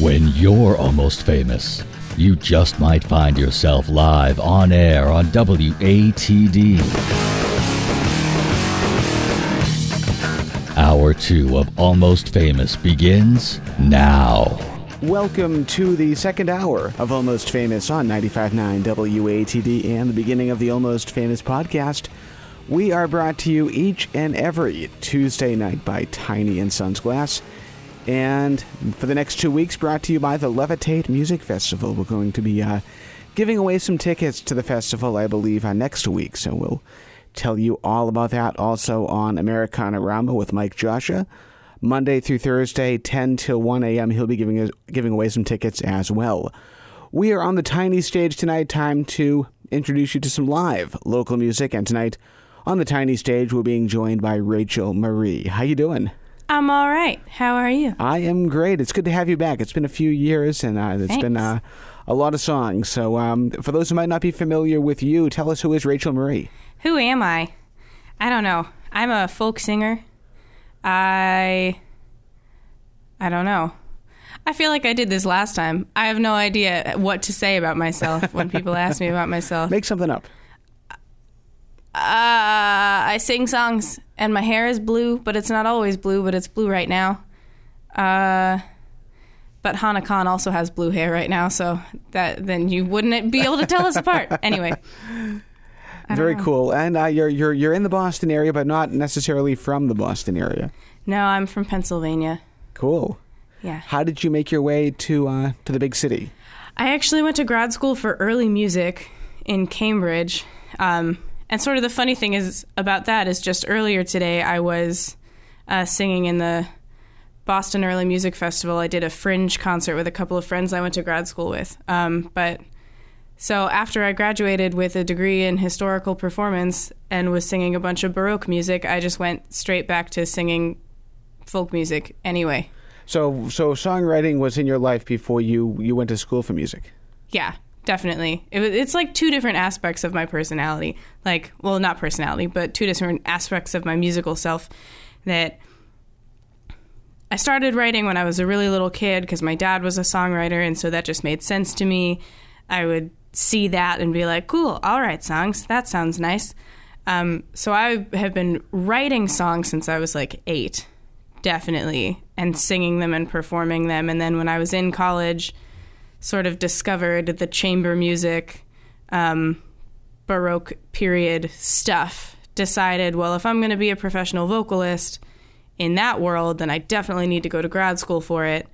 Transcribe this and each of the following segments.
When you're almost famous, you just might find yourself live on air on WATD. Hour two of Almost Famous begins now. Welcome to the second hour of Almost Famous on 95.9 WATD and the beginning of the Almost Famous podcast. We are brought to you each and every Tuesday night by Tiny and Sons Glass. And for the next two weeks, brought to you by the Levitate Music Festival. We're going to be uh, giving away some tickets to the festival, I believe, uh, next week. So we'll tell you all about that also on Americana Rama with Mike Joshua. Monday through Thursday, 10 till 1 a.m., he'll be giving, giving away some tickets as well. We are on the tiny stage tonight. Time to introduce you to some live local music. And tonight on the tiny stage, we're being joined by Rachel Marie. How you doing? I'm all right. How are you? I am great. It's good to have you back. It's been a few years, and uh, it's Thanks. been uh, a lot of songs. So, um, for those who might not be familiar with you, tell us who is Rachel Marie. Who am I? I don't know. I'm a folk singer. I I don't know. I feel like I did this last time. I have no idea what to say about myself when people ask me about myself. Make something up. Uh, I sing songs and my hair is blue, but it's not always blue, but it's blue right now. Uh, but Hana Khan also has blue hair right now, so that then you wouldn't be able to tell us apart. Anyway, Very cool. And uh, you're you're you're in the Boston area, but not necessarily from the Boston area. no, I'm from Pennsylvania. Cool. Yeah. How did you make your way to uh, to the big city? I actually went to grad school for early music in Cambridge. Um, and sort of the funny thing is about that is just earlier today I was uh, singing in the Boston Early Music Festival. I did a fringe concert with a couple of friends I went to grad school with. Um, but so after I graduated with a degree in historical performance and was singing a bunch of Baroque music, I just went straight back to singing folk music anyway. So so songwriting was in your life before you you went to school for music. Yeah, definitely. It, it's like two different aspects of my personality. Like, well, not personality, but two different aspects of my musical self that I started writing when I was a really little kid because my dad was a songwriter, and so that just made sense to me. I would see that and be like, cool, I'll write songs. That sounds nice. Um, so I have been writing songs since I was like eight, definitely, and singing them and performing them. And then when I was in college, sort of discovered the chamber music, um, Baroque period stuff. Decided, well, if I'm going to be a professional vocalist in that world, then I definitely need to go to grad school for it.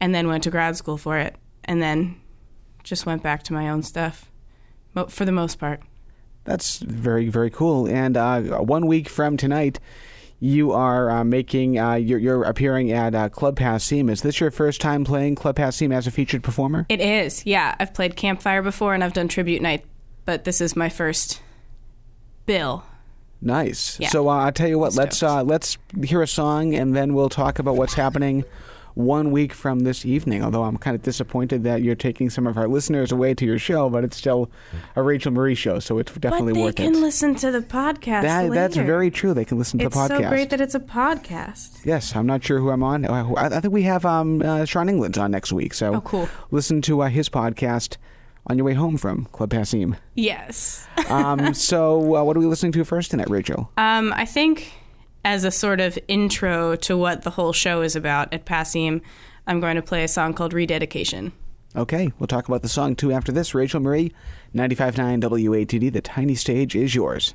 And then went to grad school for it. And then just went back to my own stuff for the most part. That's very very cool. And uh, one week from tonight, you are uh, making uh, you're, you're appearing at uh, Club Passim. Is this your first time playing Club Passim as a featured performer? It is, yeah. I've played Campfire before and I've done Tribute Night, but this is my first bill. Nice. Yeah. So uh, I'll tell you what. Let's uh, let's hear a song, and then we'll talk about what's happening one week from this evening. Although I'm kind of disappointed that you're taking some of our listeners away to your show, but it's still a Rachel Marie show, so it's definitely worth but they can listen to the podcast. That, that's very true. They can listen to It's the podcast. It's so great that it's a podcast. Yes, I'm not sure who I'm on. Uh, I, I think we have um, uh, Sean England's on next week. So Oh, cool. listen to uh, his podcast on your way home from Club Passim. Yes. Um, so uh, what are we listening to first tonight, Rachel? Um, I think as a sort of intro to what the whole show is about at Passim, I'm going to play a song called Rededication. Okay, we'll talk about the song too after this. Rachel Marie, 95.9 WATD. The tiny stage is yours.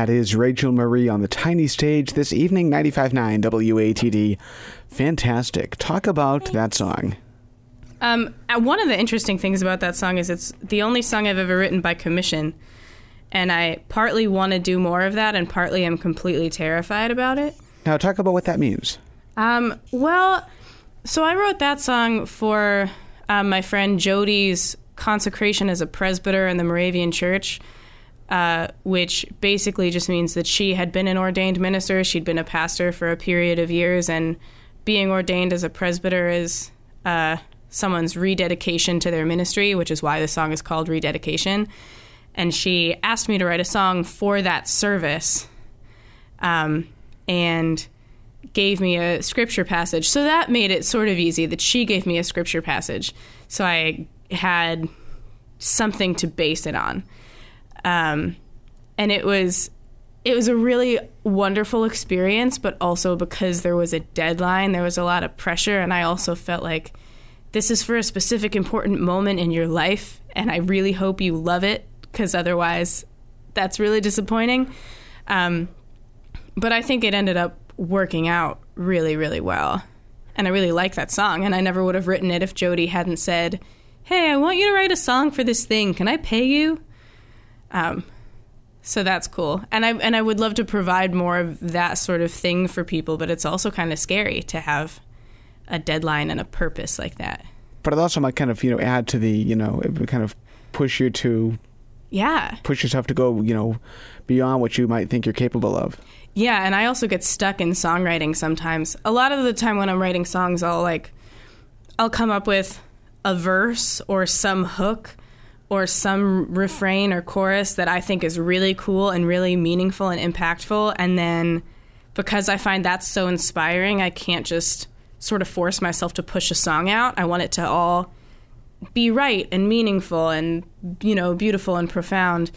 That is Rachel Marie on the tiny stage this evening, 95.9 WATD. Fantastic. Talk about that song. Um, uh, one of the interesting things about that song is it's the only song I've ever written by commission. And I partly want to do more of that, and partly I'm completely terrified about it. Now, talk about what that means. Um, well, so I wrote that song for um, my friend Jody's consecration as a presbyter in the Moravian Church, uh, which basically just means that she had been an ordained minister. She'd been a pastor for a period of years, and being ordained as a presbyter is uh, someone's rededication to their ministry, which is why the song is called Rededication. And she asked me to write a song for that service. Um, and gave me a scripture passage. So that made it sort of easy that she gave me a scripture passage. So I had something to base it on. Um, and it was it was a really wonderful experience, but also because there was a deadline, there was a lot of pressure, and I also felt like this is for a specific important moment in your life, and I really hope you love it because otherwise, that's really disappointing. Um, but I think it ended up working out really, really well. And I really like that song. And I never would have written it if Jody hadn't said, Hey, I want you to write a song for this thing. Can I pay you? Um, so that's cool. And I and I would love to provide more of that sort of thing for people, but it's also kind of scary to have a deadline and a purpose like that. But it also might kind of, you know, add to the, you know, it would kind of push you to Yeah. push yourself to go, you know, beyond what you might think you're capable of. Yeah, and I also get stuck in songwriting sometimes. A lot of the time when I'm writing songs, I'll like I'll come up with a verse or some hook or some refrain or chorus that I think is really cool and really meaningful and impactful. And then because I find that's so inspiring, I can't just sort of force myself to push a song out. I want it to all be right and meaningful and you know beautiful and profound.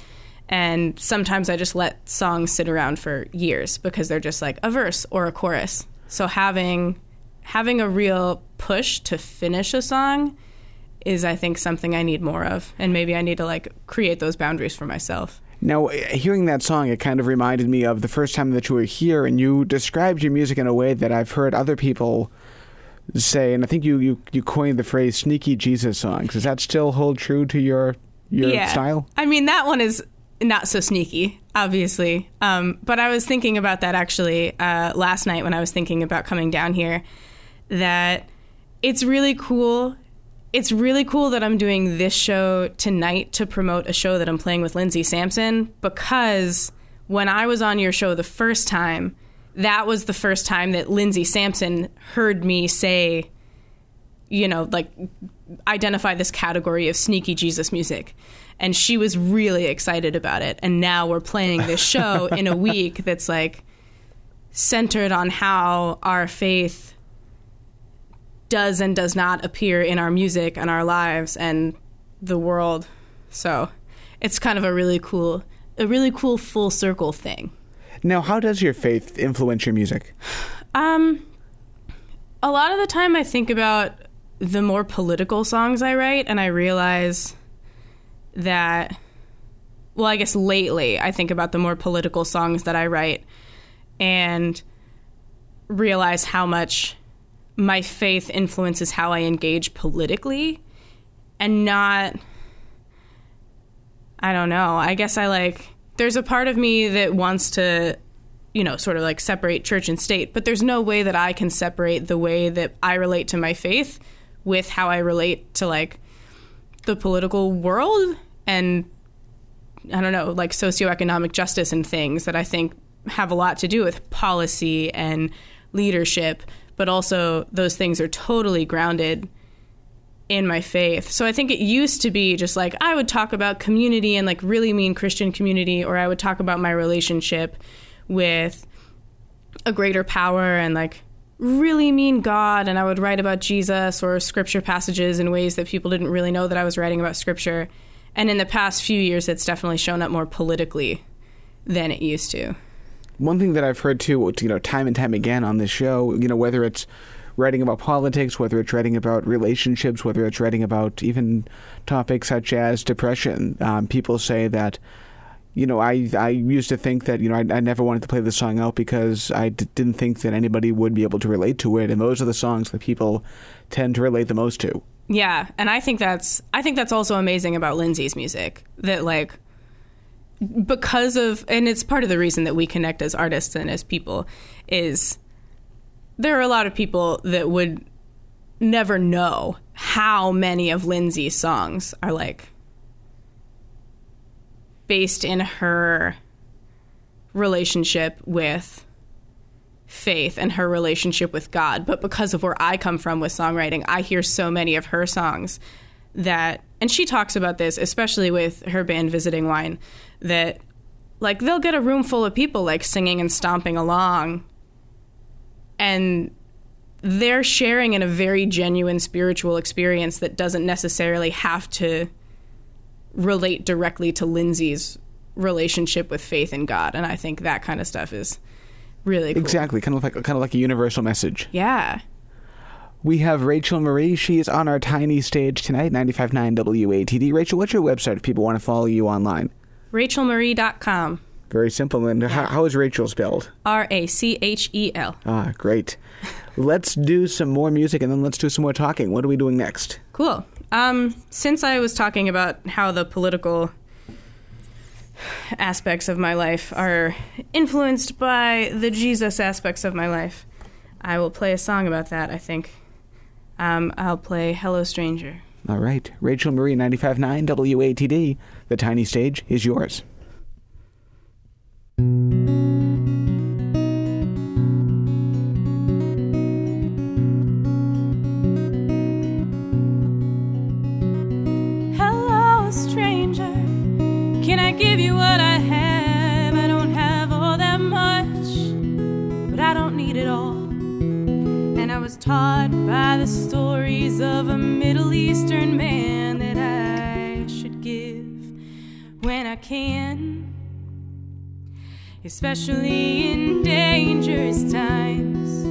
And sometimes i just let songs sit around for years because they're just like a verse or a chorus. So having having a real push to finish a song is i think something i need more of and maybe i need to like create those boundaries for myself Now, hearing that song, it kind of reminded me of the first time that you were here, and you described your music in a way that I've heard other people say, and I think you you, you coined the phrase "sneaky Jesus songs." Does that still hold true to your your style? I mean, that one is not so sneaky, obviously. Um, but I was thinking about that actually uh, last night when I was thinking about coming down here. That it's really cool. It's really cool that I'm doing this show tonight to promote a show that I'm playing with Lindsey Sampson because when I was on your show the first time, that was the first time that Lindsey Sampson heard me say, you know, like identify this category of sneaky Jesus music. And she was really excited about it. And now we're playing this show in a week that's like centered on how our faith does and does not appear in our music and our lives and the world. So it's kind of a really cool, a really cool full circle thing. Now, how does your faith influence your music? Um, a lot of the time I think about the more political songs I write, and I realize that, well, I guess lately I think about the more political songs that I write and realize how much my faith influences how I engage politically and not I don't know. I guess I like there's a part of me that wants to you know, sort of like separate church and state, but there's no way that I can separate the way that I relate to my faith with how I relate to like the political world and I don't know, like socioeconomic justice and things that I think have a lot to do with policy and leadership, but also those things are totally grounded in my faith. So I think it used to be just like I would talk about community and like really mean Christian community, or I would talk about my relationship with a greater power and like really mean God, and I would write about Jesus or scripture passages in ways that people didn't really know that I was writing about scripture. And in the past few years, it's definitely shown up more politically than it used to. One thing that I've heard too, you know, time and time again on this show, you know, whether it's writing about politics, whether it's writing about relationships, whether it's writing about even topics such as depression, um, people say that you know, I I used to think that you know I, I never wanted to play this song out because I d- didn't think that anybody would be able to relate to it, and those are the songs that people tend to relate the most to. Yeah, and I think that's I think that's also amazing about Lindsey's music that like because of and it's part of the reason that we connect as artists and as people is there are a lot of people that would never know how many of Lindsey's songs are like based in her relationship with faith and her relationship with God. But because of where I come from with songwriting, I hear so many of her songs that, and she talks about this, especially with her band Visiting Wine, that like they'll get a room full of people like singing and stomping along and they're sharing in a very genuine spiritual experience that doesn't necessarily have to relate directly to Lindsey's relationship with faith in God, and I think that kind of stuff is really cool. Exactly, kind of like kind of like a universal message. Yeah. We have Rachel Marie. She is on our tiny stage tonight, 95.9 WATD. Rachel, what's your website if people want to follow you online? RachelMarie.com. Very simple. And how, how is Rachel spelled? R A C H E L. Ah, great. let's do some more music and then let's do some more talking. What are we doing next? Cool. Um, since I was talking about how the political aspects of my life are influenced by the Jesus aspects of my life, I will play a song about that, I think. Um, I'll play Hello Stranger. All right. Rachel Marie, 95.9 WATD. The tiny stage is yours. Taught by the stories of a Middle Eastern man that I should give when I can, especially in dangerous times,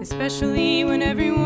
especially when everyone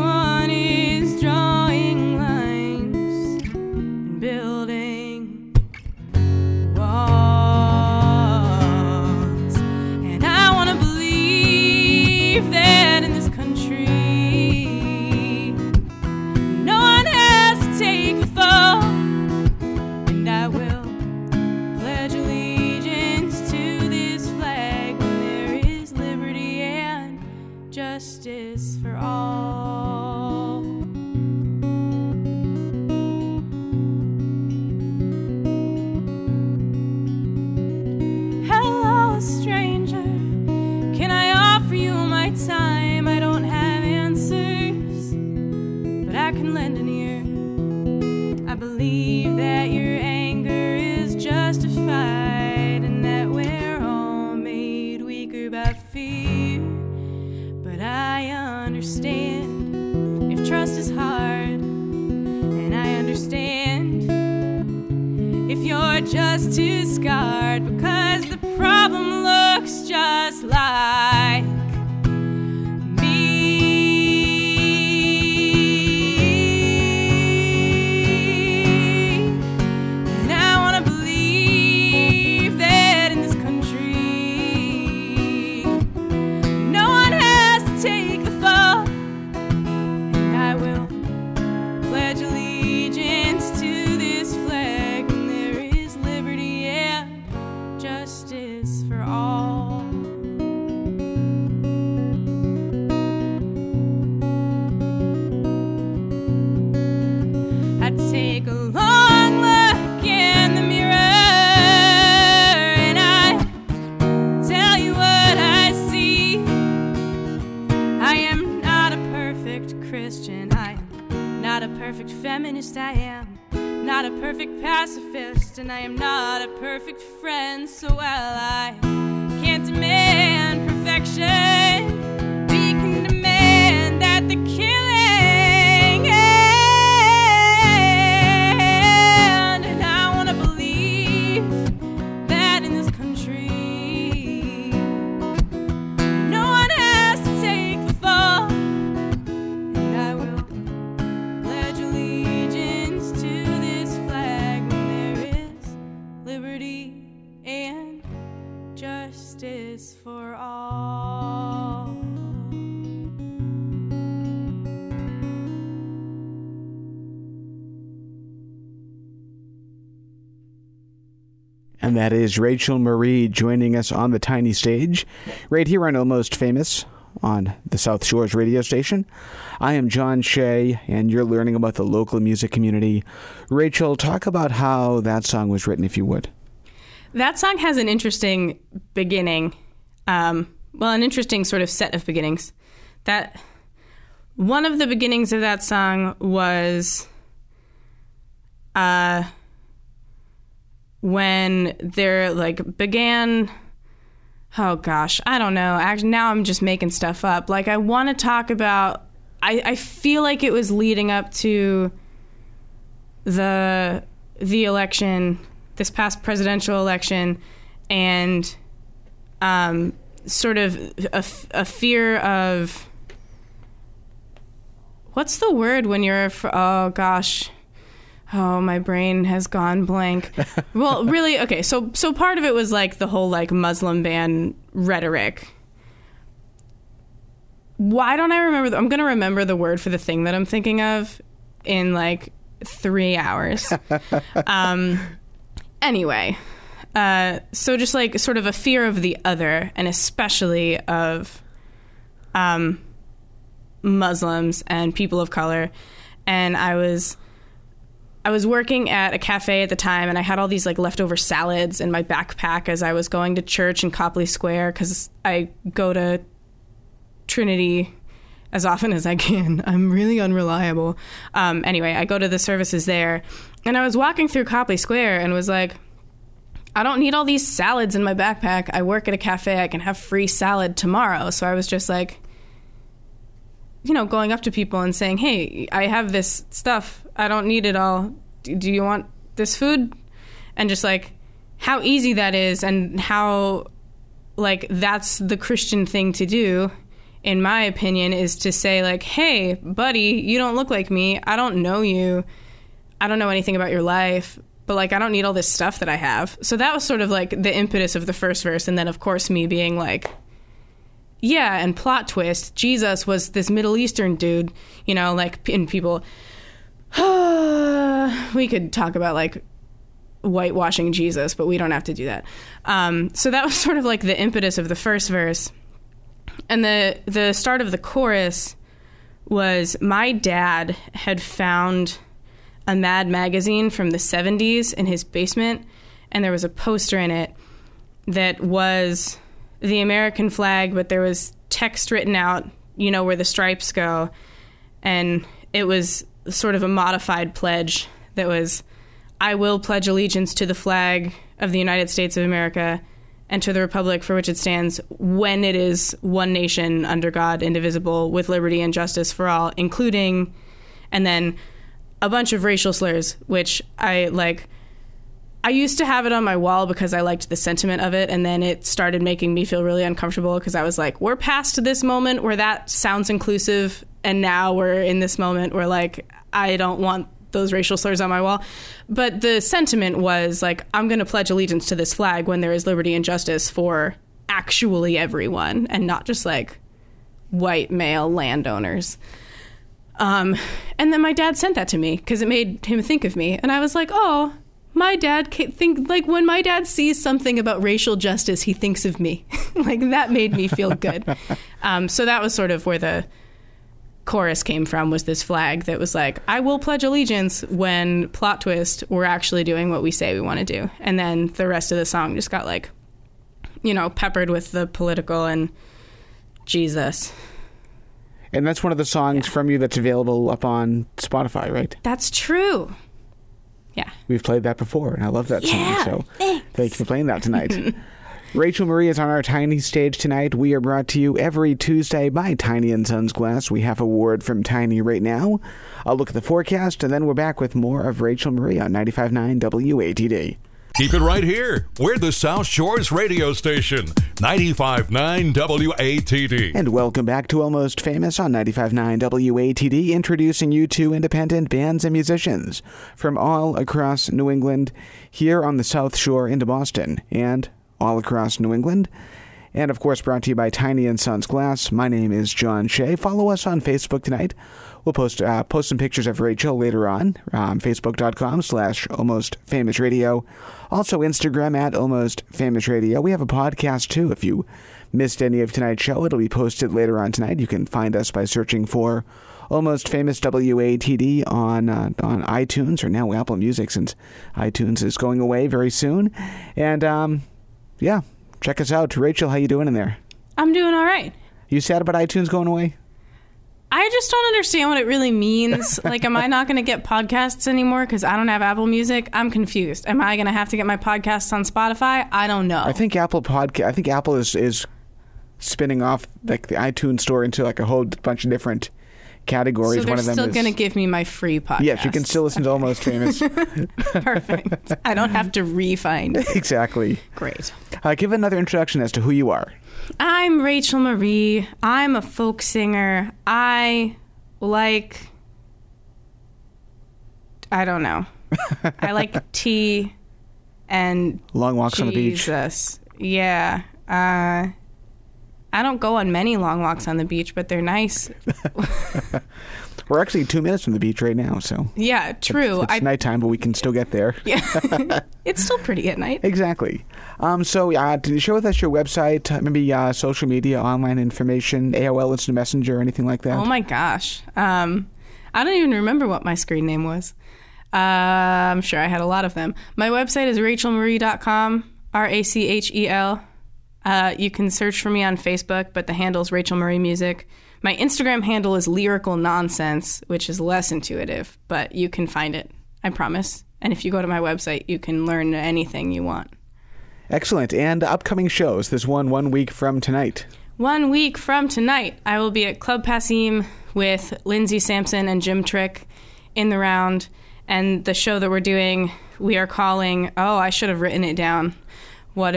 that is Rachel Marie joining us on the tiny stage, right here on Almost Famous on the South Shores radio station. I am John Shea, and you're learning about the local music community. Rachel, talk about how that song was written, if you would. That song has an interesting beginning. Um, well, an interesting sort of set of beginnings. That one of the beginnings of that song was uh, when there like began. Oh gosh, I don't know. Actually, now I'm just making stuff up. Like I want to talk about. I, I feel like it was leading up to the the election, this past presidential election, and um, sort of a, a fear of what's the word when you're oh gosh oh my brain has gone blank. Well really okay so so part of it was like the whole like muslim ban rhetoric. Why don't i remember the, i'm gonna remember the word for the thing that i'm thinking of in like three hours. Um anyway uh so just like sort of a fear of the other and especially of um Muslims and people of color. And I was I was working at a cafe at the time and I had all these like leftover salads in my backpack as I was going to church in Copley Square cuz I go to Trinity as often as I can. I'm really unreliable. Um, anyway, I go to the services there and I was walking through Copley Square and was like I don't need all these salads in my backpack. I work at a cafe. I can have free salad tomorrow. So I was just like you know, going up to people and saying, "Hey, I have this stuff. I don't need it all. Do, you want this food?" And just like how easy that is, and how like that's the Christian thing to do, in my opinion, is to say like, "Hey, buddy, you don't look like me. I don't know you. I don't know anything about your life." But like I don't need all this stuff that I have. So that was sort of like the impetus of the first verse and then of course me being like yeah, and plot twist, Jesus was this Middle Eastern dude, you know, like and people we could talk about like whitewashing Jesus, but we don't have to do that. Um, so that was sort of like the impetus of the first verse. And the the start of the chorus was my dad had found a Mad magazine from the 70s in his basement and there was a poster in it that was the American flag, but there was text written out, you know, where the stripes go. And it was sort of a modified pledge that was I will pledge allegiance to the flag of the United States of America and to the republic for which it stands when it is one nation under God, indivisible, with liberty and justice for all, including, and then a bunch of racial slurs, which I like. I used to have it on my wall because I liked the sentiment of it, and then it started making me feel really uncomfortable because I was like, we're past this moment where that sounds inclusive, and now we're in this moment where, like, I don't want those racial slurs on my wall. But the sentiment was like, I'm going to pledge allegiance to this flag when there is liberty and justice for actually everyone, and not just like white male landowners. Um, and then my dad sent that to me because it made him think of me, and I was like, oh my dad think like when my dad sees something about racial justice, he thinks of me. like that made me feel good. um, so that was sort of where the chorus came from was this flag that was like, I will pledge allegiance when plot twist we're actually doing what we say we want to do. And then the rest of the song just got like, you know, peppered with the political and Jesus. And that's one of the songs from you that's available up on Spotify, right? That's true. Yeah. We've played that before, and I love that Yeah, song. So thanks. thank you for playing that tonight. Rachel Marie is on our tiny stage tonight. We are brought to you every Tuesday by Tiny and Sons Glass. We have a word from Tiny right now. I'll look at the forecast, and then we're back with more of Rachel Marie on 95.9 WATD. Keep it right here. We're the South Shores radio station, 95.9 WATD. And welcome back to Almost Famous on 95.9 WATD, introducing you to independent bands and musicians from all across New England, here on the South Shore into Boston, and all across New England. And of course, brought to you by Tiny and Sons Glass. My name is John Shea. Follow us on Facebook tonight. We'll post uh, post some pictures of Rachel later on. Um, Facebook.com slash Almost Famous Radio. Also Instagram at Almost Famous Radio. We have a podcast too. If you missed any of tonight's show, it'll be posted later on tonight. You can find us by searching for Almost Famous WATD on uh, on iTunes or now Apple Music since iTunes is going away very soon. And um, yeah, check us out. Rachel, how you doing in there? I'm doing all right. You sad about iTunes going away? I just don't understand what it really means. like, am I not going to get podcasts anymore because I don't have Apple Music? I'm confused. Am I going to have to get my podcasts on Spotify? I don't know. I think Apple podcast. I think Apple is is spinning off like the iTunes store into like a whole bunch of different categories. so they're One of them still is going to give me my free podcast. yes, you can still listen to Almost Famous. Perfect. I don't have to refind. exactly. Great. Uh, give another introduction as to who you are. I'm Rachel Marie. I'm a folk singer. I like. I don't know. I like tea and Long walks on the beach. Jesus. Yeah. Uh, I don't go on many long walks on the beach, but they're nice. We're actually two minutes from the beach right now, so Yeah, true. it's I, nighttime, but we can still get there. yeah. it's still pretty at night. Exactly. Um, so, uh, you share with us your website, uh, maybe uh, social media, online information, AOL Instant Messenger, anything like that? Oh my gosh. Um, I don't even remember what my screen name was. Uh, I'm sure I had a lot of them. My website is rachelmarie.com, R A C H E L. Uh, you can search for me on Facebook, but the handle is Rachel Marie Music. My Instagram handle is Lyrical Nonsense, which is less intuitive, but you can find it, I promise. And if you go to my website, you can learn anything you want. Excellent. And upcoming shows. There's one one week from tonight. One week from tonight, I will be at Club Passim with Lindsey Sampson and Jim Trick in the round. And the show that we're doing, we are calling. Oh, I should have written it down. What?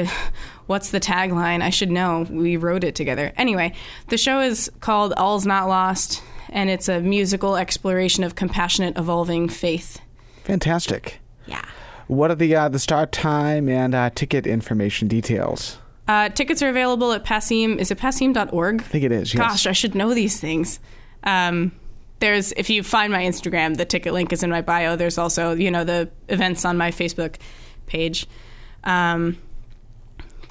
What's the tagline? I should know. We wrote it together. Anyway, the show is called All's Not Lost, and it's a musical exploration of compassionate, evolving faith. Fantastic. Yeah. What are the uh, the start time and uh, ticket information details? Uh, tickets are available at Passim. Is it passim.org? I think it is. Yes. Gosh, I should know these things. Um, there's if you find my Instagram, the ticket link is in my bio. There's also you know the events on my Facebook page. Um,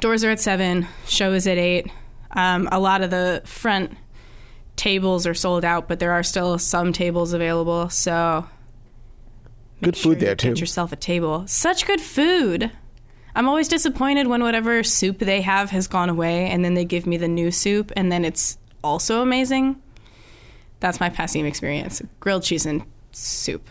doors are at seven. Show is at eight. Um, a lot of the front tables are sold out, but there are still some tables available. So Good sure food there you too. Get yourself a table. Such good food. I'm always disappointed when whatever soup they have has gone away, and then they give me the new soup, and then it's also amazing. That's my Passim experience: grilled cheese and soup.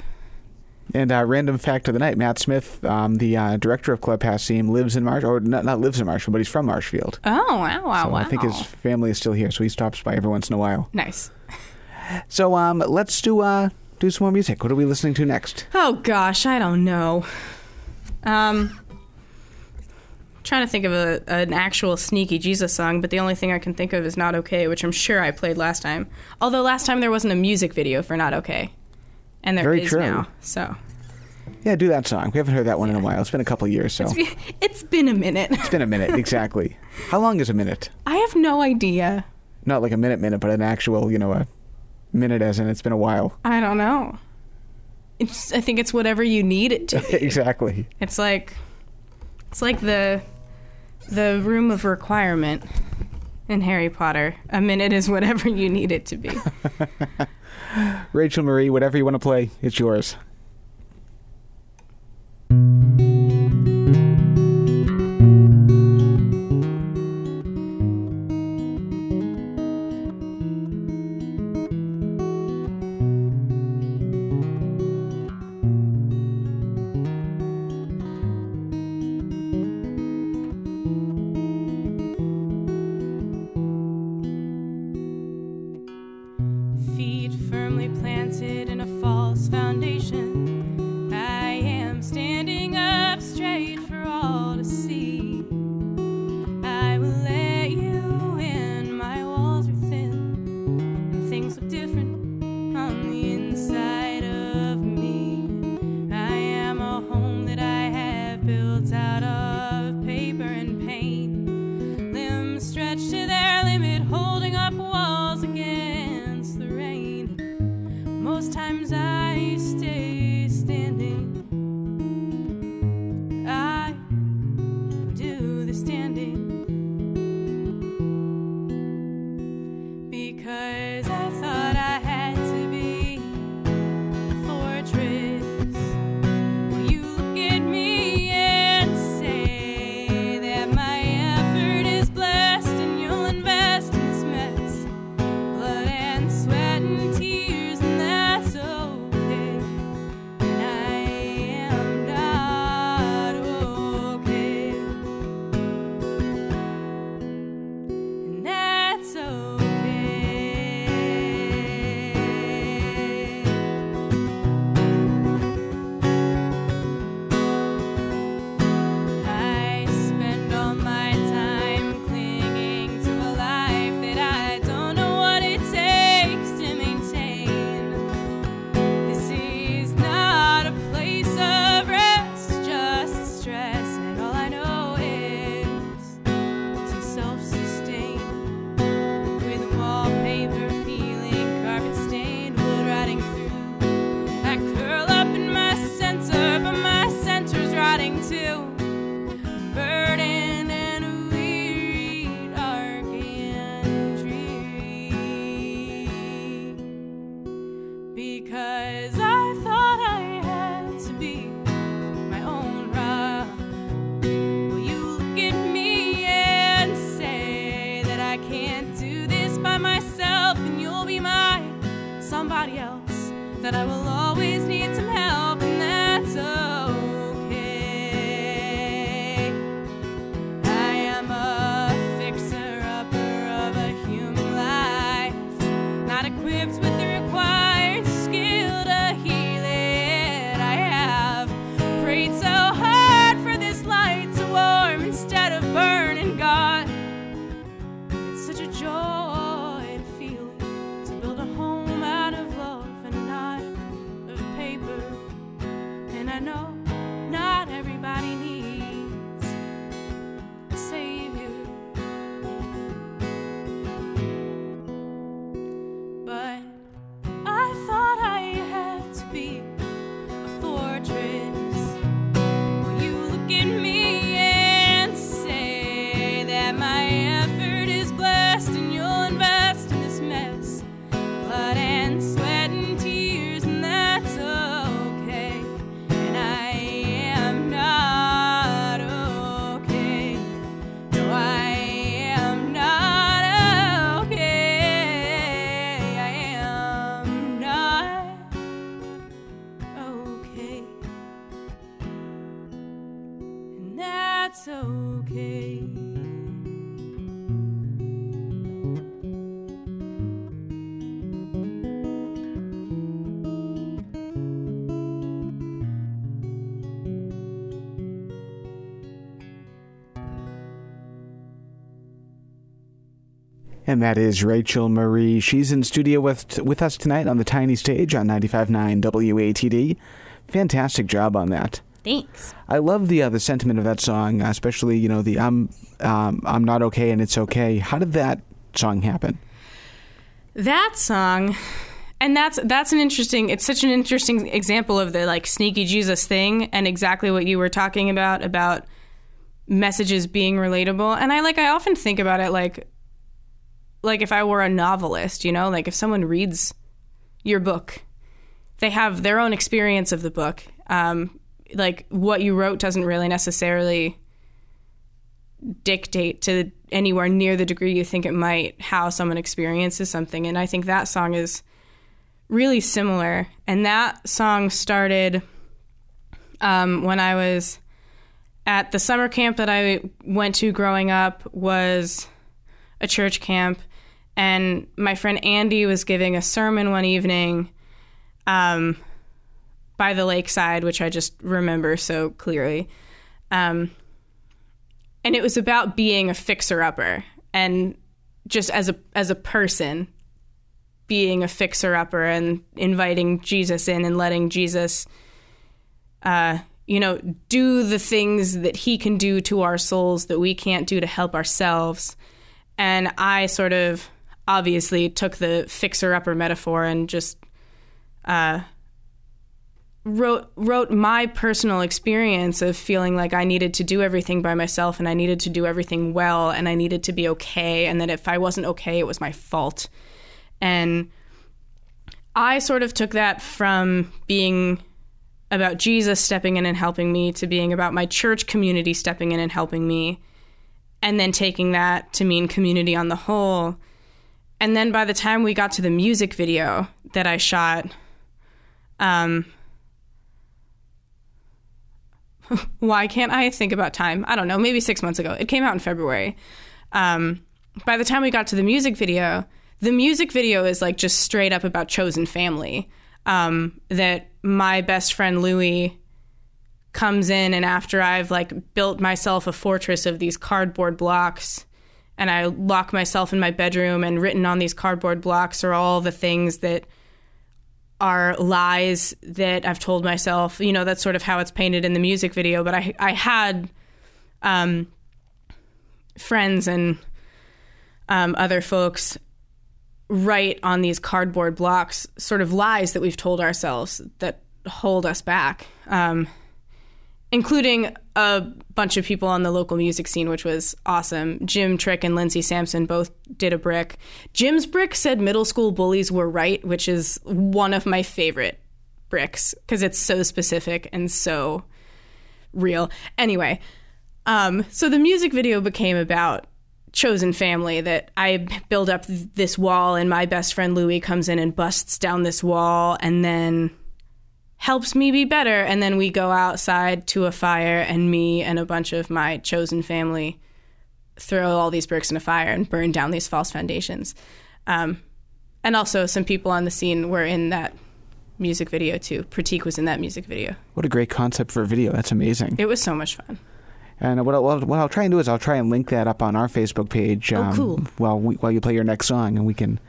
And uh, random fact of the night: Matt Smith, um, the uh, director of Club Passim, lives in Marsh, or not, not lives in Marshall, but he's from Marshfield. Oh wow, wow, So wow! I think his family is still here, so he stops by every once in a while. nice. So um, let's do uh, do some more music. What are we listening to next? Oh gosh, I don't know. Um, trying to think of a, an actual sneaky Jesus song, but the only thing I can think of is "Not Okay," which I'm sure I played last time. Although last time there wasn't a music video for "Not Okay," and there is Very true. now. So Yeah, do that song. We haven't heard that one in a while. It's been a couple of years, so it's it's been a minute. It's been a minute exactly. How long is a minute? I have no idea. Not like a minute, minute, but an actual, you know, a minute as in it's been a while. I don't know. It's, I think it's whatever you need it to. be. exactly. It's like it's like the the room of requirement in Harry Potter. A minute is whatever you need it to be. Rachel Marie, whatever you want to play, it's yours. And that is Rachel Marie. She's in studio with with us tonight on the tiny stage on 95.9 WATD. Fantastic job on that. Thanks. I love the uh, the sentiment of that song, especially you know the I'm um, I'm not okay and it's okay. How did that song happen? That song and that's that's an interesting it's such an interesting example of the like sneaky Jesus thing and exactly what you were talking about about messages being relatable. And I like I often think about it like like if I were a novelist, you know, like if someone reads your book, they have their own experience of the book. Um, like what you wrote doesn't really necessarily dictate to anywhere near the degree you think it might how someone experiences something. And I think that song is really similar. And that song started um, when I was at the summer camp that I went to growing up was a church camp, and my friend Andy was giving a sermon one evening um, by the lakeside, which I just remember so clearly. Um, and it was about being a fixer upper and just as a as a person being a fixer upper and inviting Jesus in and letting Jesus uh, you know do the things that he can do to our souls that we can't do to help ourselves and I sort of obviously took the fixer upper metaphor and just uh, wrote wrote my personal experience of feeling like I needed to do everything by myself and I needed to do everything well and I needed to be okay and that if I wasn't okay it was my fault. And I sort of took that from being about Jesus stepping in and helping me to being about my church community stepping in and helping me and then taking that to mean community on the whole. And then by the time we got to the music video that I shot um why can't I think about time? I don't know, maybe six months ago. It came out in February. Um, by the time we got to the music video, the music video is like just straight up about chosen family. Um, that my best friend Louie comes in, and after I've like built myself a fortress of these cardboard blocks, and I lock myself in my bedroom, and written on these cardboard blocks are all the things that are lies that I've told myself. You know, that's sort of how it's painted in the music video. But I I had um, friends and um, other folks write on these cardboard blocks sort of lies that we've told ourselves that hold us back. Um, including a bunch of people on the local music scene, which was awesome. Jim Trick and Lindsey Sampson both did a brick. Jim's brick said middle school bullies were right, which is one of my favorite bricks because it's so specific and so real. Anyway, um, so the music video became about chosen family that I build up this wall and my best friend Louie comes in and busts down this wall and then helps me be better. And then we go outside to a fire, and me and a bunch of my chosen family throw all these bricks in a fire and burn down these false foundations. Um, and also, some people on the scene were in that music video too. Pratik was in that music video. What a great concept for a video. That's amazing. It was so much fun. And what I'll, what I'll try and do is I'll try and link that up on our Facebook page. Oh, cool. While we, while you play your next song, and we can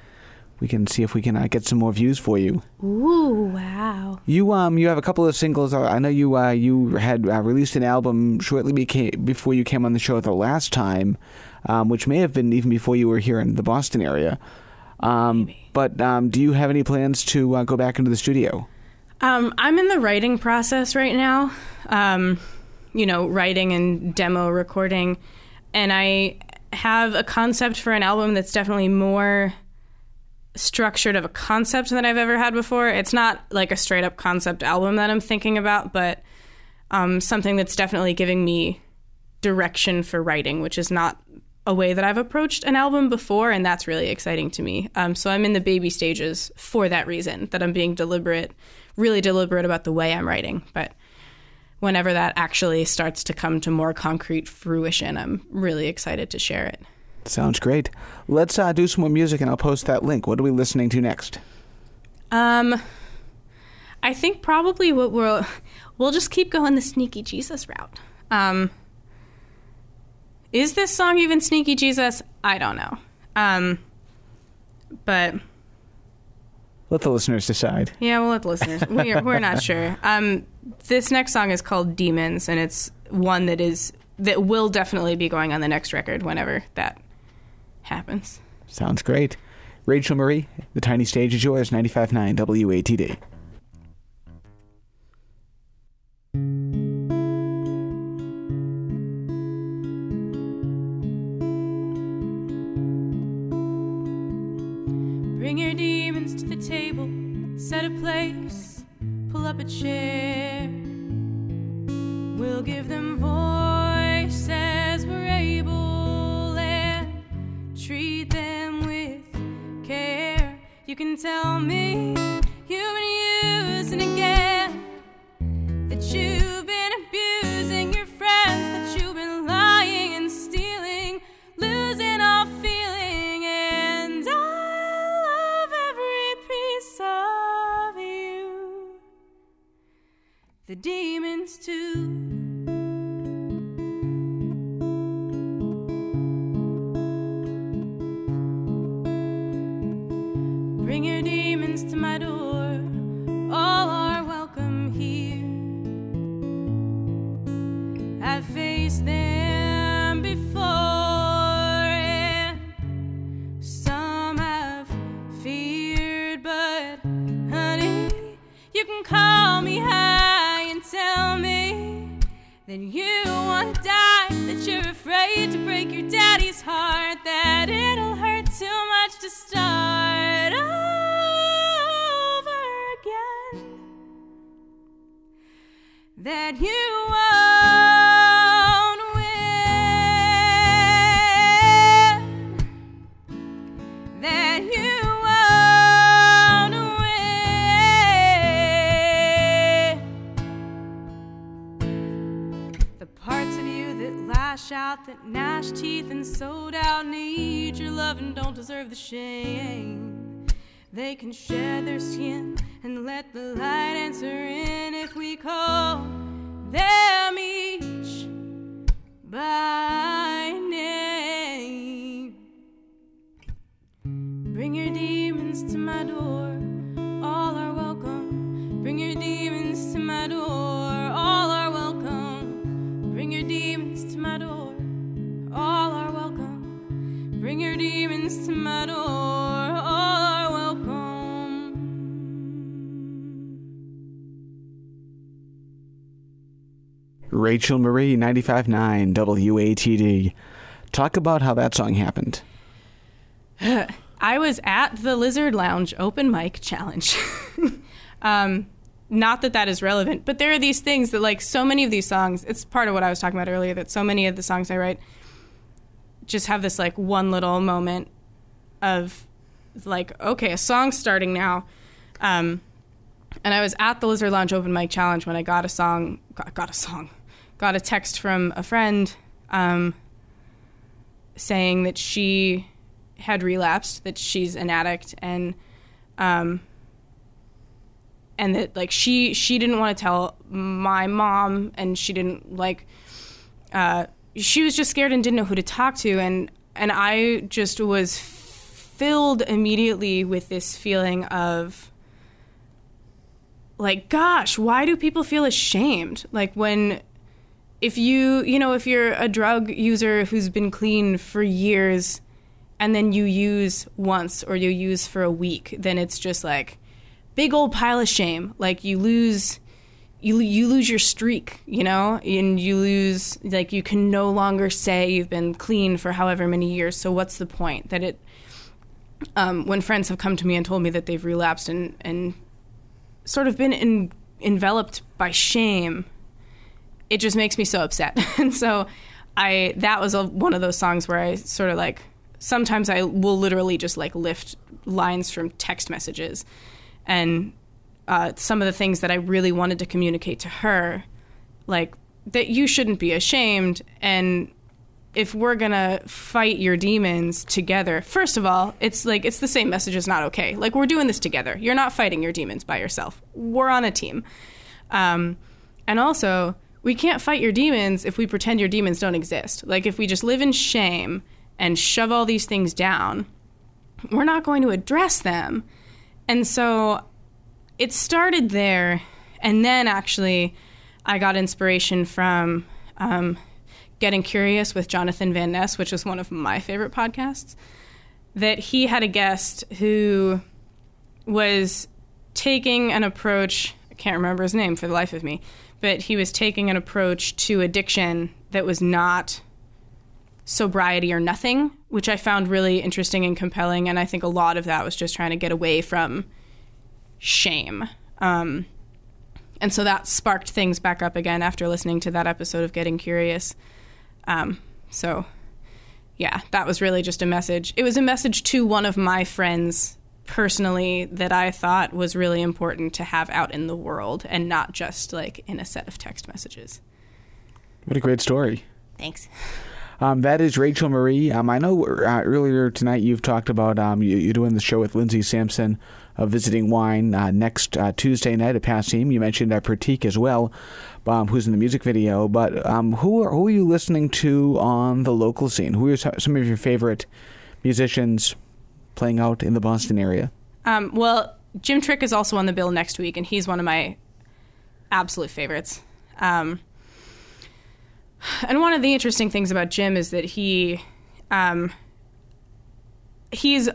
we can see if we can uh, get some more views for you. Ooh, wow. You um you have a couple of singles. I know you uh, you had uh, released an album shortly beca- before you came on the show the last time, um, which may have been even before you were here in the Boston area. Um, Maybe. but um, do you have any plans to uh, go back into the studio? Um, I'm in the writing process right now. Um, you know, writing and demo recording, and I have a concept for an album that's definitely more structured of a concept than I've ever had before. It's not like a straight up concept album that I'm thinking about, but um, something that's definitely giving me direction for writing, which is not a way that I've approached an album before, and that's really exciting to me. Um, so I'm in the baby stages for that reason, that I'm being deliberate, really deliberate about the way I'm writing. But whenever that actually starts to come to more concrete fruition, I'm really excited to share it. Sounds great. Let's uh, do some more music, and I'll post that link. What are we listening to next? Um, I think probably what we'll we'll just keep going the sneaky Jesus route. Um, is this song even sneaky Jesus? I don't know. Um, but Let the listeners decide. yeah, we'll let the listeners. We're we're not sure. Um, this next song is called Demons, and it's one that is that will definitely be going on the next record whenever that happens. Sounds great. Rachel Marie, the tiny stage is yours. 95.9 WATD. Bring your demons to the table, set a place, pull up a chair. We'll give them voice treat them with care. You can tell me you've been using again, that you've been abusing your friends, that you've been lying and stealing, losing all feeling, and I love every piece of you. The demons too. Bring your demons to my door. All are welcome here. I've faced them before, and some have feared, but honey, you can call me high and tell me that you want to die, that you're afraid to break your daddy's heart, that it'll hurt too much to start of you that lash out, that gnash teeth and sold out, need your love and don't deserve the shame. They can share their skin and let the light answer in if we call them each by name. Bring your demons to my door, all are welcome. Bring your demons to my door, all are welcome. Bring your demons to my door, all are welcome. Bring your demons to my door, Rachel Marie, 95.9 WATD. Talk about how that song happened. I was at the Lizard Lounge open mic challenge. um, not that that is relevant, but there are these things that, like, so many of these songs, it's part of what I was talking about earlier, that so many of the songs I write just have this, like, one little moment of, like, okay, a song's starting now. Um, and I was at the Lizard Lounge open mic challenge when I got a song, got, got a song, got a text from a friend um, saying that she had relapsed, that she's an addict, and um, and that like she she didn't want to tell my mom, and she didn't like uh, she was just scared and didn't know who to talk to, and and I just was filled immediately with this feeling of like gosh why do people feel ashamed? Like when if you you know if you're a drug user who's been clean for years and then you use once or you use for a week then it's just like big old pile of shame. Like you lose you you lose your streak you know and you lose like you can no longer say you've been clean for however many years. So what's the point? That it um, when friends have come to me and told me that they've relapsed and and sort of been in, enveloped by shame, it just makes me so upset. and so I that was a, one of those songs where I sort of like sometimes I will literally just like lift lines from text messages and uh, some of the things that I really wanted to communicate to her, like that you shouldn't be ashamed and if we're gonna fight your demons together, first of all, it's like it's the same message as not okay. Like we're doing this together. You're not fighting your demons by yourself. We're on a team. Um, and also, we can't fight your demons if we pretend your demons don't exist. Like if we just live in shame and shove all these things down, we're not going to address them. And so it started there, and then actually, I got inspiration from. Um, Getting Curious with Jonathan Van Ness, which was one of my favorite podcasts, that he had a guest who was taking an approach, I can't remember his name for the life of me, but he was taking an approach to addiction that was not sobriety or nothing, which I found really interesting and compelling. And I think a lot of that was just trying to get away from shame. Um, and so that sparked things back up again after listening to that episode of Getting Curious. Um, so, yeah, that was really just a message. It was a message to one of my friends personally that I thought was really important to have out in the world and not just like in a set of text messages. What a great story. Thanks. Um, that is Rachel Marie. Um, I know uh, earlier tonight you've talked about um, you, you're doing the show with Lindsey Sampson of Visiting Wine uh, next uh, Tuesday night at Passim. You mentioned uh, Pratik as well, um, who's in the music video. But um, who, are, who are you listening to on the local scene? Who are some of your favorite musicians playing out in the Boston area? Um, well, Jim Trick is also on the bill next week, and he's one of my absolute favorites. Um, and one of the interesting things about Jim is that he um, he's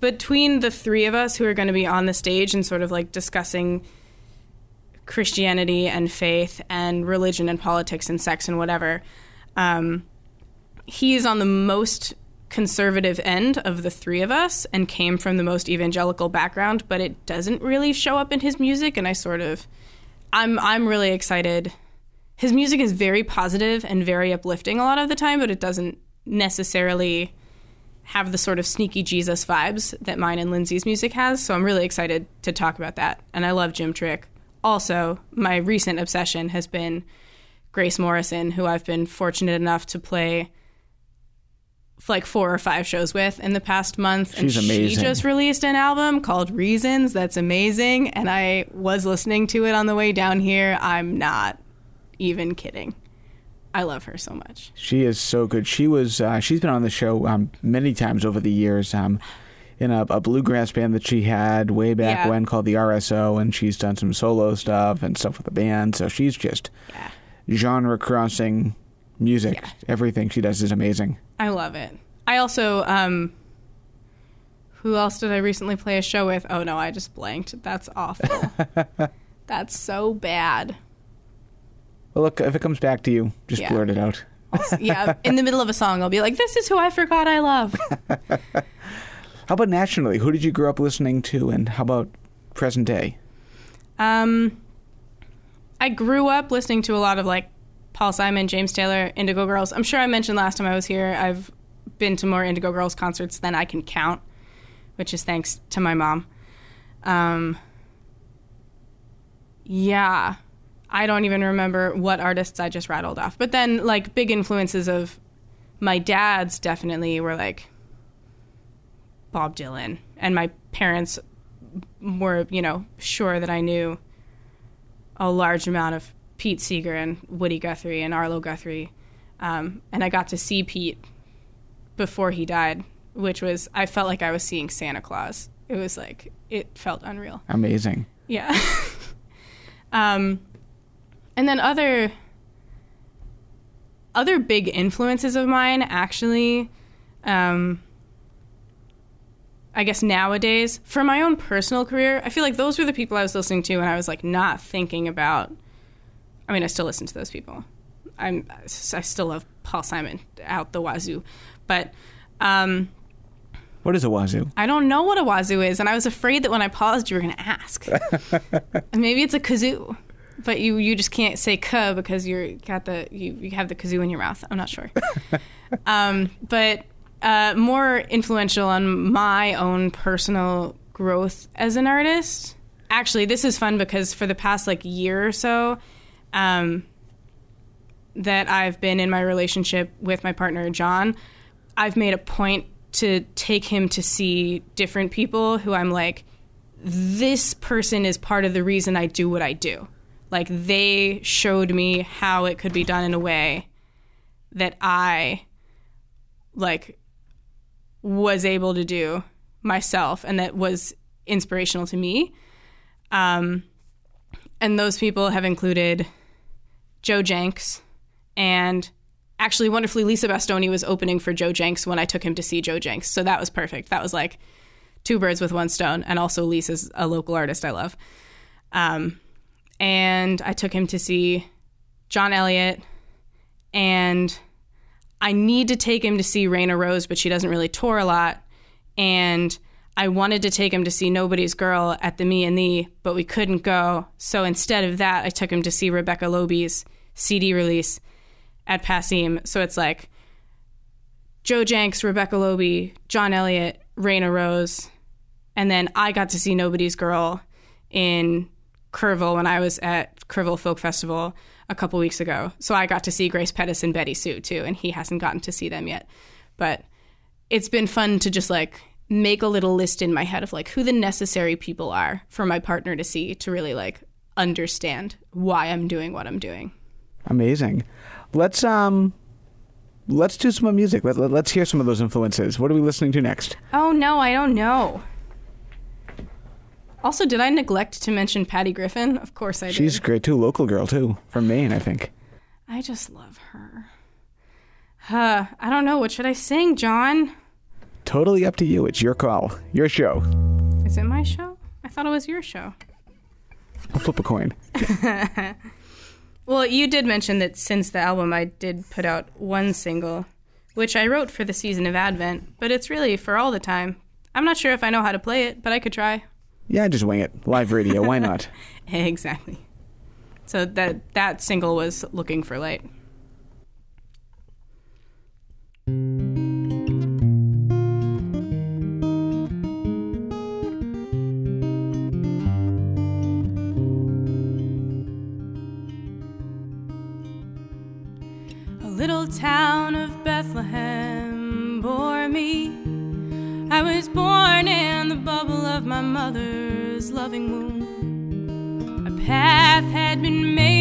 between the three of us who are going to be on the stage and sort of like discussing Christianity and faith and religion and politics and sex and whatever. Um, he's on the most conservative end of the three of us and came from the most evangelical background, but it doesn't really show up in his music. And I sort of, I'm I'm really excited. His music is very positive and very uplifting a lot of the time, but it doesn't necessarily have the sort of sneaky Jesus vibes that mine and Lindsey's music has. So I'm really excited to talk about that. And I love Jim Trick. Also, my recent obsession has been Grace Morrison, who I've been fortunate enough to play like four or five shows with in the past month. She's and amazing. She just released an album called Reasons. That's amazing. And I was listening to it on the way down here. I'm not even kidding. I love her so much. She is so good. She was uh, she's been on the show um, many times over the years. Um, in a, a bluegrass band that she had way back Yeah. when called the RSO, and she's done some solo stuff and stuff with the band. So she's just Yeah. genre crossing music. Yeah. Everything she does is amazing. I love it. I also, um, who else did I recently play a show with? Oh no, I just blanked. That's awful. That's so bad. Well, look, if it comes back to you, just Yeah. blurt it out. Yeah, in the middle of a song, I'll be like, "This is who I forgot I love." How about nationally? Who did you grow up listening to, and how about present day? Um, I grew up listening to a lot of like Paul Simon, James Taylor, Indigo Girls. I'm sure I mentioned last time I was here. I've been to more Indigo Girls concerts than I can count, which is thanks to my mom. Um, yeah, I don't even remember what artists I just rattled off. But then, like, big influences of my dad's definitely were like Bob Dylan, and my parents were, you know, sure that I knew a large amount of Pete Seeger and Woody Guthrie and Arlo Guthrie. Um, and I got to see Pete before he died, which was, I felt like I was seeing Santa Claus. It was like, it felt unreal. Amazing. Yeah. um, and then other other big influences of mine, actually, um, I guess nowadays for my own personal career, I feel like those were the people I was listening to, when I was like not thinking about. I mean, I still listen to those people. I'm I still love Paul Simon out the wazoo, but. Um, What is a wazoo? I don't know what a wazoo is, and I was afraid that when I paused, you were going to ask. Maybe it's a kazoo, but you you just can't say "k" because you're got the you, you have the kazoo in your mouth. I'm not sure. um, but uh, more influential on my own personal growth as an artist. Actually, this is fun because for the past like year or so, um, that I've been in my relationship with my partner John, I've made a point to take him to see different people who I'm like, this person is part of the reason I do what I do. Like they showed me how it could be done in a way that I like was able to do myself and that was inspirational to me. Um, and those people have included Joe Jencks and actually wonderfully Lisa Bastoni was opening for Joe Jencks when I took him to see Joe Jencks. So that was perfect. That was like two birds with one stone. And also Lisa's a local artist I love. Um, and I took him to see John Elliott and I need to take him to see Raina Rose, but she doesn't really tour a lot. And I wanted to take him to see Nobody's Girl at the Me and Thee, but we couldn't go. So instead of that, I took him to see Rebecca Loebe's CD release at Passim. So it's like Joe Jencks, Rebecca Loebe, John Elliott, Raina Rose, and then I got to see Nobody's Girl in Kerrville when I was at Kerrville Folk Festival a couple weeks ago. So I got to see Grace Pettis and Betty Soo too, and he hasn't gotten to see them yet. But it's been fun to just like make a little list in my head of like who the necessary people are for my partner to see to really like understand why I'm doing what I'm doing. Amazing. Let's um, let's do some music. Let, let, let's hear some of those influences. What are we listening to next? Oh no, I don't know. Also, did I neglect to mention Patty Griffin? Of course I did. She's great too. Local girl too, from Maine, I think. I just love her. Uh, I don't know. What should I sing, John? Totally up to you. It's your call, your show. Is it my show? I thought it was your show. I'll flip a coin. Well, you did mention that since the album, I did put out one single, which I wrote for the season of Advent, but it's really for all the time. I'm not sure if I know how to play it, but I could try. Yeah, just wing it. Live radio. Why not? exactly. So that that single was "Looking for Light." Town of Bethlehem bore me. I was born in the bubble of my mother's loving womb. A path had been made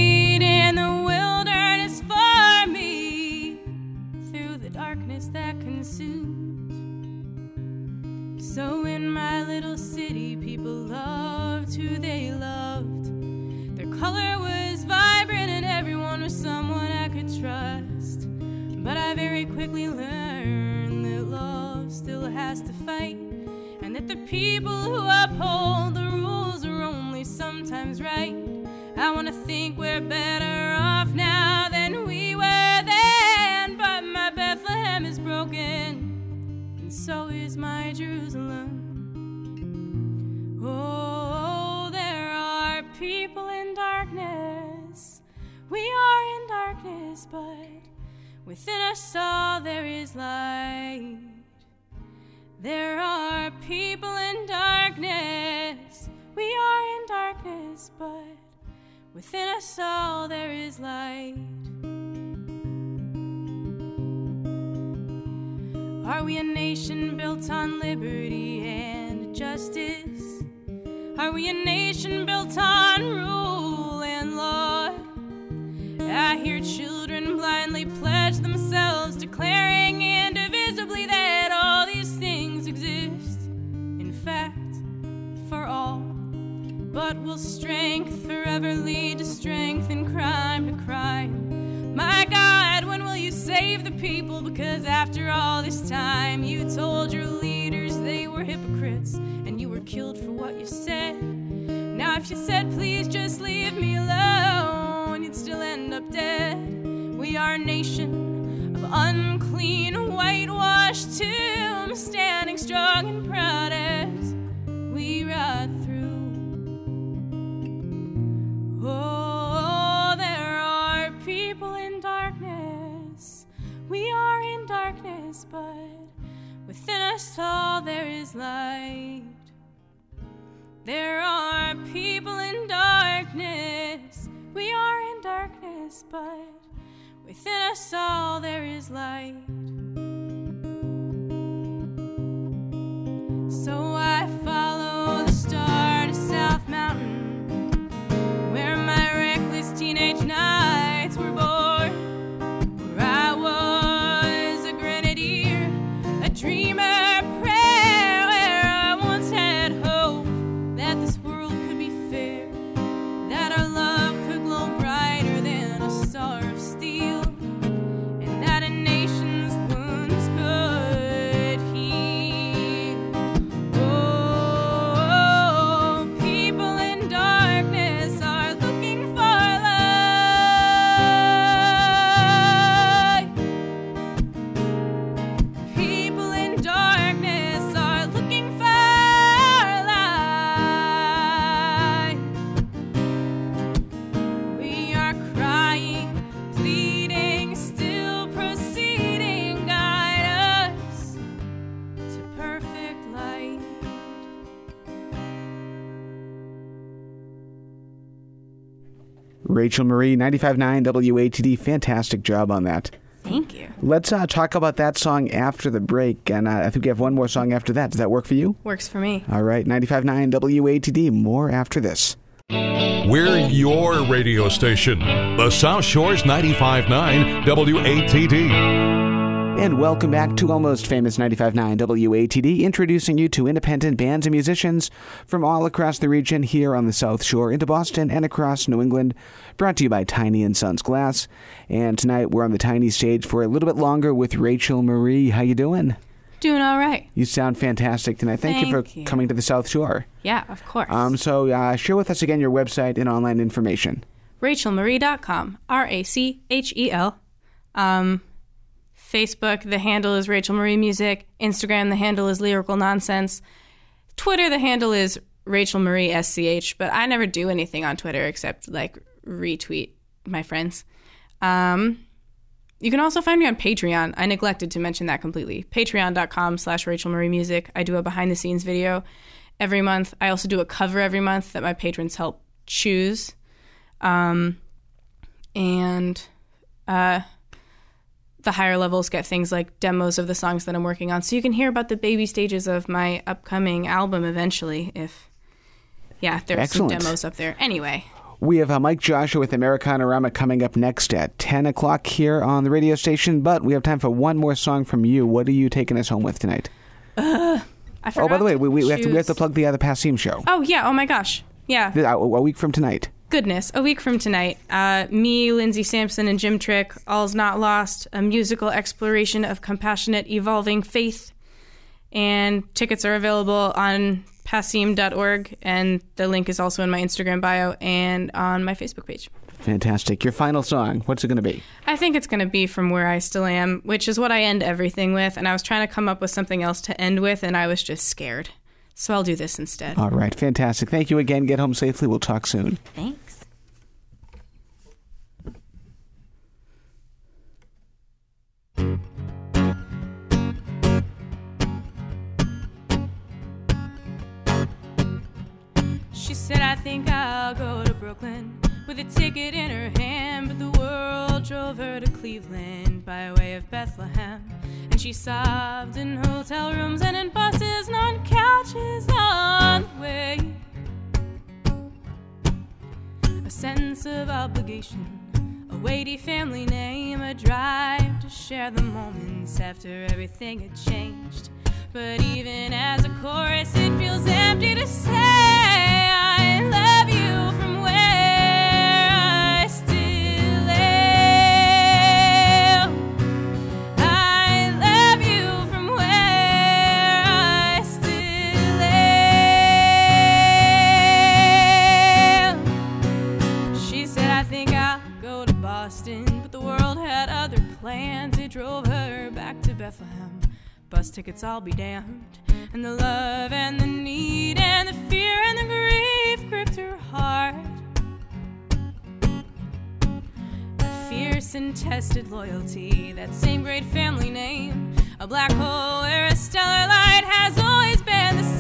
within us all there is light. There are people in darkness. We are in darkness, but within us all there is light. Are we a nation built on liberty and justice? Are we a nation built on rule and law? I hear children blindly pledge themselves, declaring indivisibly that all these things exist. In fact, for all. But will strength forever lead to strength and crime to crime? My God, when will you save the people? Because after all this time, you told your leaders they were hypocrites and you were killed for what you said. Now, if you said, please just leave me alone, dead. We are a nation of unclean, whitewashed tombs, standing strong and proud as we ride through. Oh, there are people in darkness. We are in darkness, but within us all there is light. There are people in darkness. We are darkness, but within us all there is light. So I follow Rachel Marie, 95.9 WATD. Fantastic job on that. Thank you. Let's uh, talk about that song after the break, and uh, I think we have one more song after that. Does that work for you? Works for me. All right, 95.9 WATD. More after this. We're your radio station, the South Shores 95.9 WATD. And welcome back to Almost Famous 95.9 WATD, introducing you to independent bands and musicians from all across the region here on the South Shore, into Boston and across New England. Brought to you by Tiny and Sons Glass. And tonight we're on the Tiny stage for a little bit longer with Rachel Marie. How you doing? Doing all right. You sound fantastic tonight. Thank, you for you. coming to the South Shore. Yeah, of course. Um, so uh, share with us again your website and online information. RachelMarie.com. R A C H E L. Um, Facebook, the handle is Rachel Marie Music. Instagram, the handle is Lyrical Nonsense. Twitter, the handle is Rachel Marie SCH, but I never do anything on Twitter except like retweet my friends. Um, you can also find me on Patreon. I neglected to mention that completely. Patreon.com slash Rachel Marie Music. I do a behind the scenes video every month. I also do a cover every month that my patrons help choose. Um, and uh, the higher levels get things like demos of the songs that I'm working on. So you can hear about the baby stages of my upcoming album eventually if, yeah, there's Excellent. some demos up there. Anyway, We have uh, Mike Joshua with Americanorama coming up next at 10 o'clock here on the radio station, but we have time for one more song from you. What are you taking us home with tonight? I Oh, by the way, we, we, have to, we have to plug the other Passim show. Oh, yeah. Oh, my gosh. Yeah. A, a week from tonight. Goodness, a week from tonight, uh, me, Lindsey Sampson, and Jim Trick, All's Not Lost, a musical exploration of compassionate, evolving faith. And tickets are available on passim.org, and the link is also in my Instagram bio and on my Facebook page. Fantastic. Your final song, what's it going to be? I think it's going to be From Where I Still Am, which is what I end everything with. And I was trying to come up with something else to end with, and I was just scared. So I'll do this instead. All right, fantastic. Thank you again. Get home safely. We'll talk soon. Thanks. She said, I think I'll go to Brooklyn with a ticket in her hand. But the world drove her to Cleveland by way of Bethlehem. And she sobbed in hotel rooms and in buses and on couches on the way a sense of obligation, a weighty family name, a drive to share the moments after everything had changed. But even as a chorus, it feels empty to say, I love Bethlehem. Bus tickets, I'll be damned. And the love and the need and the fear and the grief gripped her heart. A fierce and tested loyalty, that same great family name. A black hole where a stellar light has always been.